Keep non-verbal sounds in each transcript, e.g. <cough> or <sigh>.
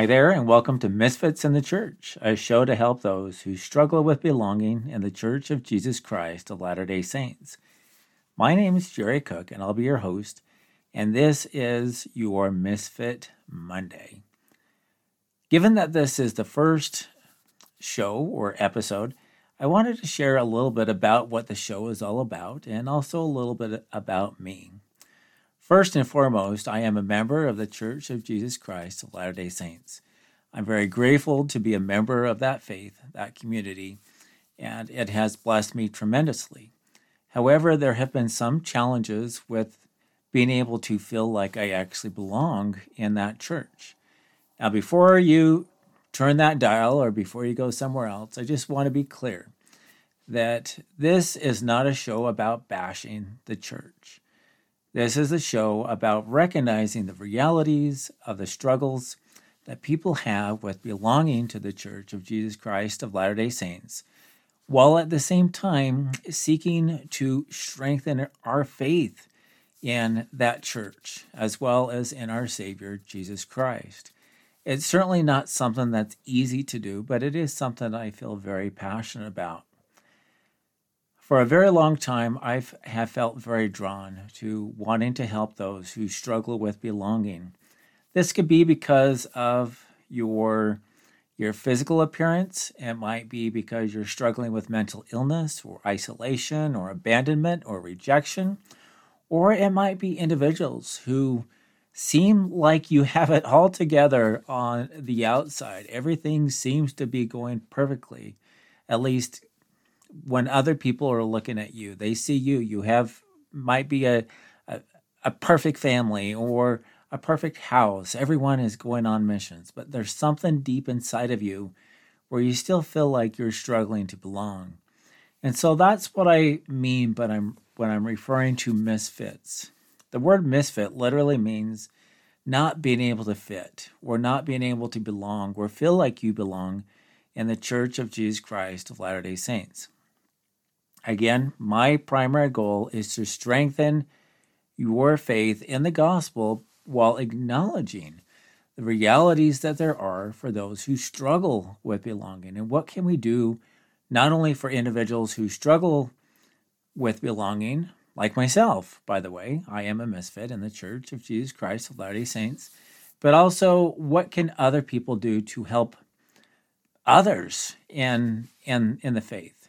Hi there, and welcome to Misfits in the Church, a show to help those who struggle with belonging in the Church of Jesus Christ of Latter day Saints. My name is Jerry Cook, and I'll be your host, and this is your Misfit Monday. Given that this is the first show or episode, I wanted to share a little bit about what the show is all about and also a little bit about me. First and foremost, I am a member of the Church of Jesus Christ of Latter day Saints. I'm very grateful to be a member of that faith, that community, and it has blessed me tremendously. However, there have been some challenges with being able to feel like I actually belong in that church. Now, before you turn that dial or before you go somewhere else, I just want to be clear that this is not a show about bashing the church. This is a show about recognizing the realities of the struggles that people have with belonging to the Church of Jesus Christ of Latter day Saints, while at the same time seeking to strengthen our faith in that church, as well as in our Savior, Jesus Christ. It's certainly not something that's easy to do, but it is something I feel very passionate about. For a very long time, I have felt very drawn to wanting to help those who struggle with belonging. This could be because of your your physical appearance. It might be because you're struggling with mental illness or isolation or abandonment or rejection. Or it might be individuals who seem like you have it all together on the outside. Everything seems to be going perfectly, at least when other people are looking at you, they see you. You have might be a, a, a perfect family or a perfect house. Everyone is going on missions, but there's something deep inside of you where you still feel like you're struggling to belong. And so that's what I mean but I'm when I'm referring to misfits. The word misfit literally means not being able to fit or not being able to belong or feel like you belong in the Church of Jesus Christ of Latter day Saints. Again, my primary goal is to strengthen your faith in the gospel while acknowledging the realities that there are for those who struggle with belonging. And what can we do not only for individuals who struggle with belonging, like myself, by the way, I am a misfit in the Church of Jesus Christ of Latter day Saints, but also what can other people do to help others in, in, in the faith?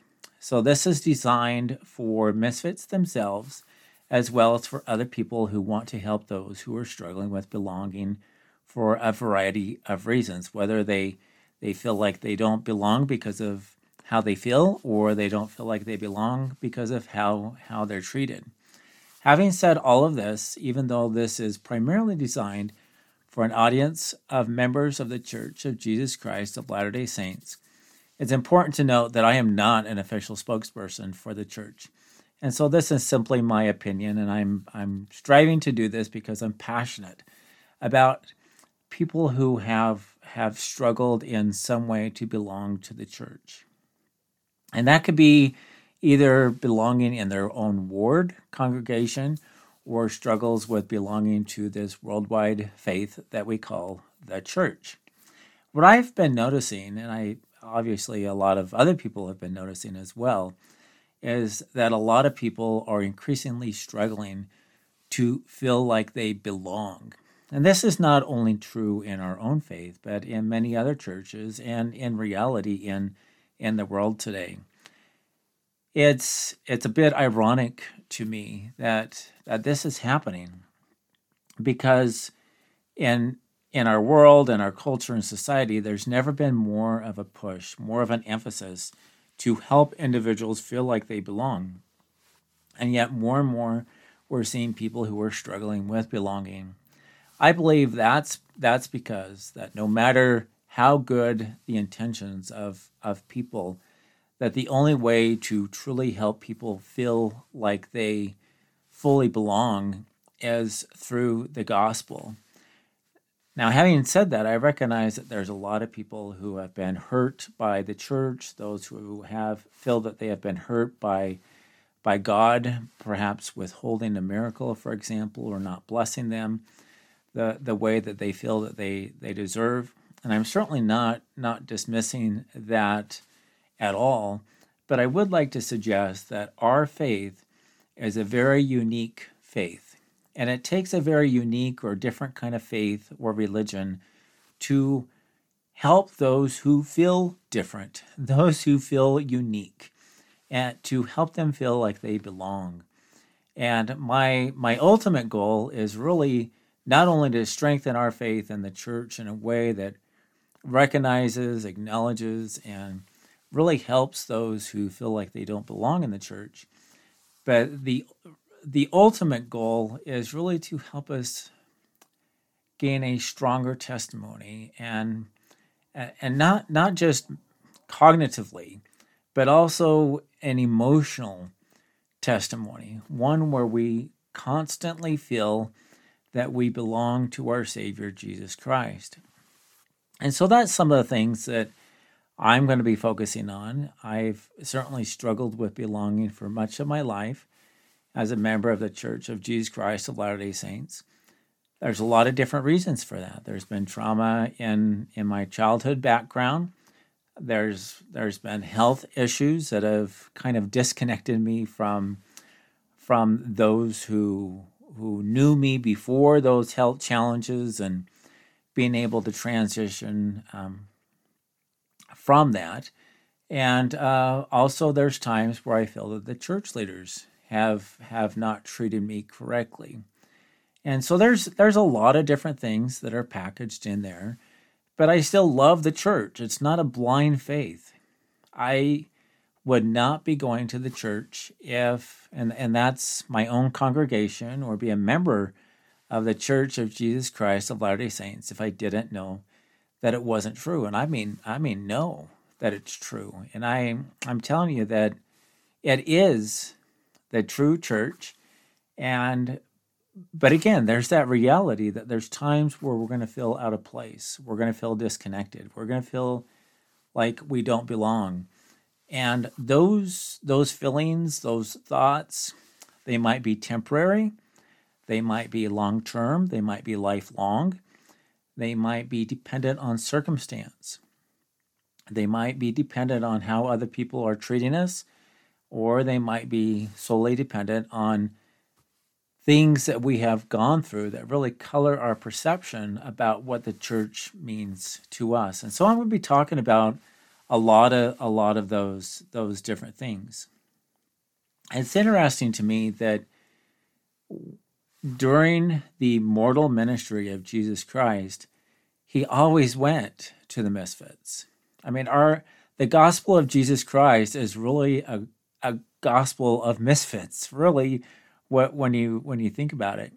So this is designed for misfits themselves as well as for other people who want to help those who are struggling with belonging for a variety of reasons, whether they they feel like they don't belong because of how they feel or they don't feel like they belong because of how how they're treated. Having said all of this, even though this is primarily designed for an audience of members of the Church of Jesus Christ of Latter-day Saints, it's important to note that I am not an official spokesperson for the church. And so this is simply my opinion and I'm I'm striving to do this because I'm passionate about people who have have struggled in some way to belong to the church. And that could be either belonging in their own ward congregation or struggles with belonging to this worldwide faith that we call the church. What I've been noticing, and I obviously a lot of other people have been noticing as well, is that a lot of people are increasingly struggling to feel like they belong. And this is not only true in our own faith, but in many other churches and in reality in, in the world today. It's, it's a bit ironic to me that, that this is happening because in in our world and our culture and society, there's never been more of a push, more of an emphasis to help individuals feel like they belong. And yet, more and more, we're seeing people who are struggling with belonging. I believe that's that's because that no matter how good the intentions of of people, that the only way to truly help people feel like they fully belong is through the gospel. Now, having said that, I recognize that there's a lot of people who have been hurt by the church, those who have feel that they have been hurt by by God, perhaps withholding a miracle, for example, or not blessing them the, the way that they feel that they, they deserve. and I'm certainly not not dismissing that at all, but I would like to suggest that our faith is a very unique faith. And it takes a very unique or different kind of faith or religion to help those who feel different, <laughs> those who feel unique, and to help them feel like they belong. And my my ultimate goal is really not only to strengthen our faith in the church in a way that recognizes, acknowledges, and really helps those who feel like they don't belong in the church, but the the ultimate goal is really to help us gain a stronger testimony and and not not just cognitively but also an emotional testimony one where we constantly feel that we belong to our savior Jesus Christ. And so that's some of the things that I'm going to be focusing on. I've certainly struggled with belonging for much of my life as a member of the Church of Jesus Christ of Latter-day Saints. There's a lot of different reasons for that. There's been trauma in in my childhood background. There's there's been health issues that have kind of disconnected me from from those who who knew me before those health challenges and being able to transition um, from that. And uh, also, there's times where I feel that the church leaders have have not treated me correctly. And so there's there's a lot of different things that are packaged in there, but I still love the church. It's not a blind faith. I would not be going to the church if and and that's my own congregation or be a member of the Church of Jesus Christ of Latter-day Saints if I didn't know that it wasn't true. And I mean I mean know that it's true. And I I'm telling you that it is the true church. And but again, there's that reality that there's times where we're going to feel out of place. We're going to feel disconnected. We're going to feel like we don't belong. And those those feelings, those thoughts, they might be temporary, they might be long term, they might be lifelong, they might be dependent on circumstance. They might be dependent on how other people are treating us or they might be solely dependent on things that we have gone through that really color our perception about what the church means to us. And so I'm going to be talking about a lot of a lot of those those different things. It's interesting to me that during the mortal ministry of Jesus Christ, he always went to the misfits. I mean, our the gospel of Jesus Christ is really a, a gospel of misfits, really, what when you when you think about it.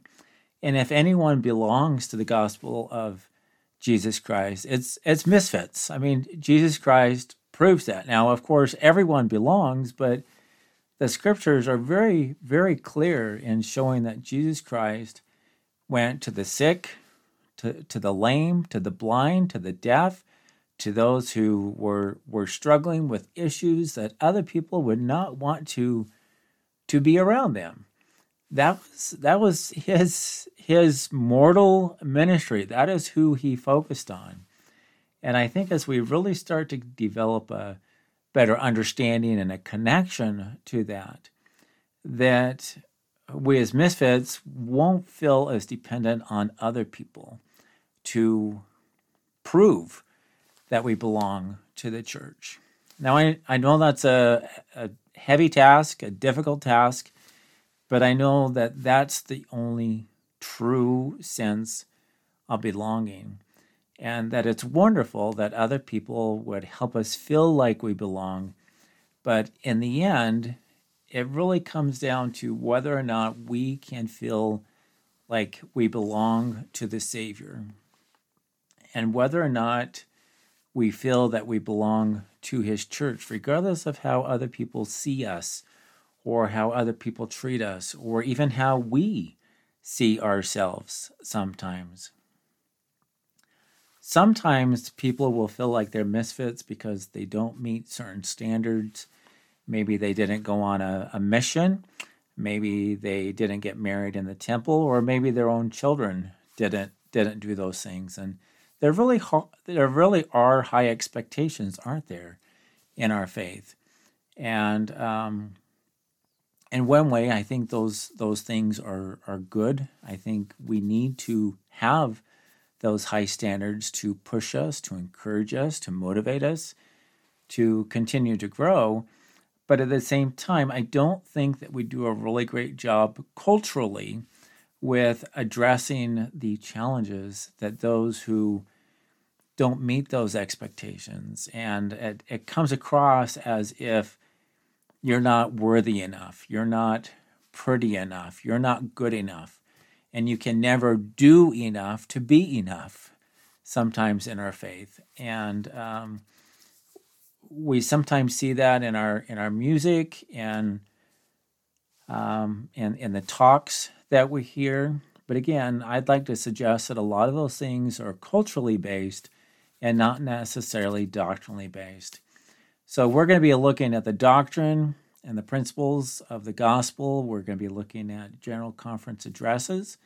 And if anyone belongs to the gospel of Jesus Christ, it's it's misfits. I mean, Jesus Christ proves that. Now, of course, everyone belongs, but the scriptures are very, very clear in showing that Jesus Christ went to the sick, to, to the lame, to the blind, to the deaf, to those who were were struggling with issues that other people would not want to to be around them. That was that was his his mortal ministry. That is who he focused on. And I think as we really start to develop a better understanding and a connection to that, that we as misfits won't feel as dependent on other people to prove that we belong to the church. Now, I, I know that's a, a heavy task, a difficult task, but I know that that's the only true sense of belonging. And that it's wonderful that other people would help us feel like we belong. But in the end, it really comes down to whether or not we can feel like we belong to the Savior and whether or not we feel that we belong to his church, regardless of how other people see us or how other people treat us or even how we see ourselves sometimes. Sometimes people will feel like they're misfits because they don't meet certain standards. Maybe they didn't go on a, a mission. Maybe they didn't get married in the temple, or maybe their own children didn't didn't do those things. And there really there really are high expectations, aren't there, in our faith? And um, in one way, I think those those things are are good. I think we need to have those high standards to push us, to encourage us, to motivate us, to continue to grow. But at the same time, I don't think that we do a really great job culturally with addressing the challenges that those who don't meet those expectations. And it, it comes across as if you're not worthy enough, you're not pretty enough, you're not good enough, and you can never do enough to be enough sometimes in our faith. And um, we sometimes see that in our in our music and um, and in the talks that we hear. But again, I'd like to suggest that a lot of those things are culturally based and not necessarily doctrinally based. So we're going to be looking at the doctrine and the principles of the gospel. We're going to be looking at general conference addresses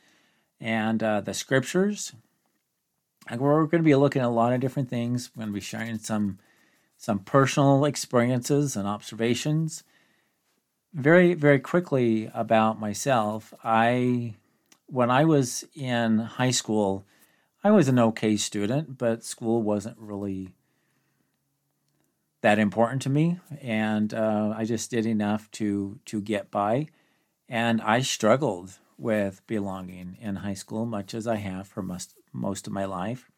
and uh, the scriptures. And we're going to be looking at a lot of different things. We're going to be sharing some some personal experiences and observations. Very very quickly about myself. I when I was in high school, I was an okay student, but school wasn't really that important to me, and uh, I just did enough to to get by. And I struggled with belonging in high school, much as I have for most most of my life.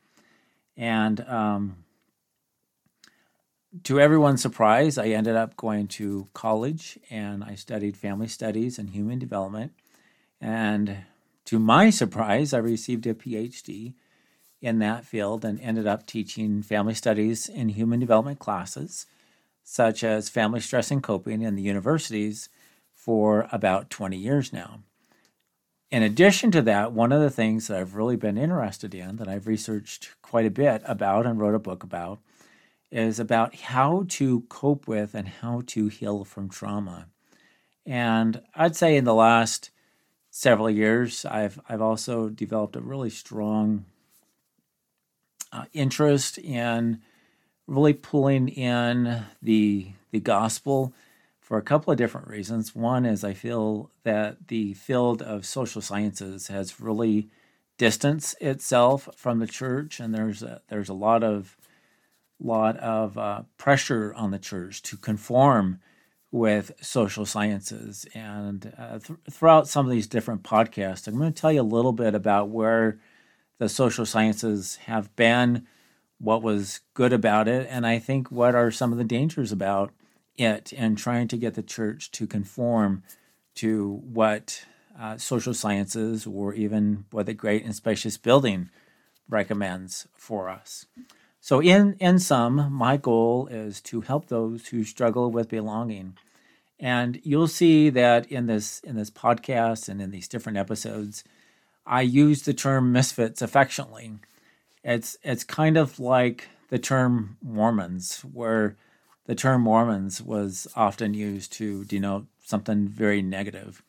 And um, to everyone's surprise, I ended up going to college and I studied family studies and human development. And to my surprise, I received a PhD in that field and ended up teaching family studies and human development classes, such as family stress and coping in the universities, for about 20 years now. In addition to that, one of the things that I've really been interested in, that I've researched quite a bit about and wrote a book about, is about how to cope with and how to heal from trauma. And I'd say in the last several years, I've I've also developed a really strong uh, interest in really pulling in the the gospel for a couple of different reasons. One is I feel that the field of social sciences has really distanced itself from the church, and there's a, there's a lot of lot of uh, pressure on the church to conform with social sciences. And uh, th- throughout some of these different podcasts, I'm going to tell you a little bit about where the social sciences have been, what was good about it, and I think what are some of the dangers about it and trying to get the church to conform to what uh, social sciences or even what the great and spacious building recommends for us. So, in, in sum, my goal is to help those who struggle with belonging. And you'll see that in this in this podcast and in these different episodes, I use the term misfits affectionately. It's it's kind of like the term Mormons, where the term Mormons was often used to denote something very negative.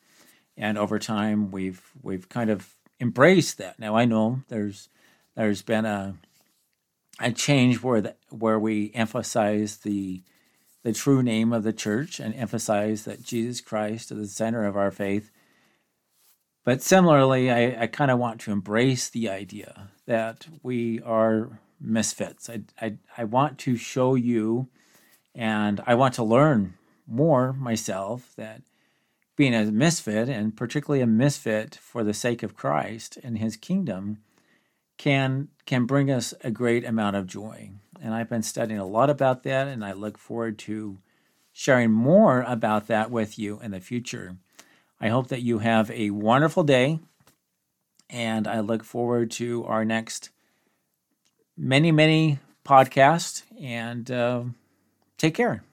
And over time we've we've kind of embraced that. Now I know there's there's been a a change where the, where we emphasize the the true name of the church and emphasize that Jesus Christ is the center of our faith but similarly, I, I kind of want to embrace the idea that we are misfits. I, I, I want to show you and I want to learn more myself that being a misfit, and particularly a misfit for the sake of Christ and his kingdom, can can bring us a great amount of joy. And I've been studying a lot about that, and I look forward to sharing more about that with you in the future. I hope that you have a wonderful day, and I look forward to our next many, many podcasts. And uh, take care.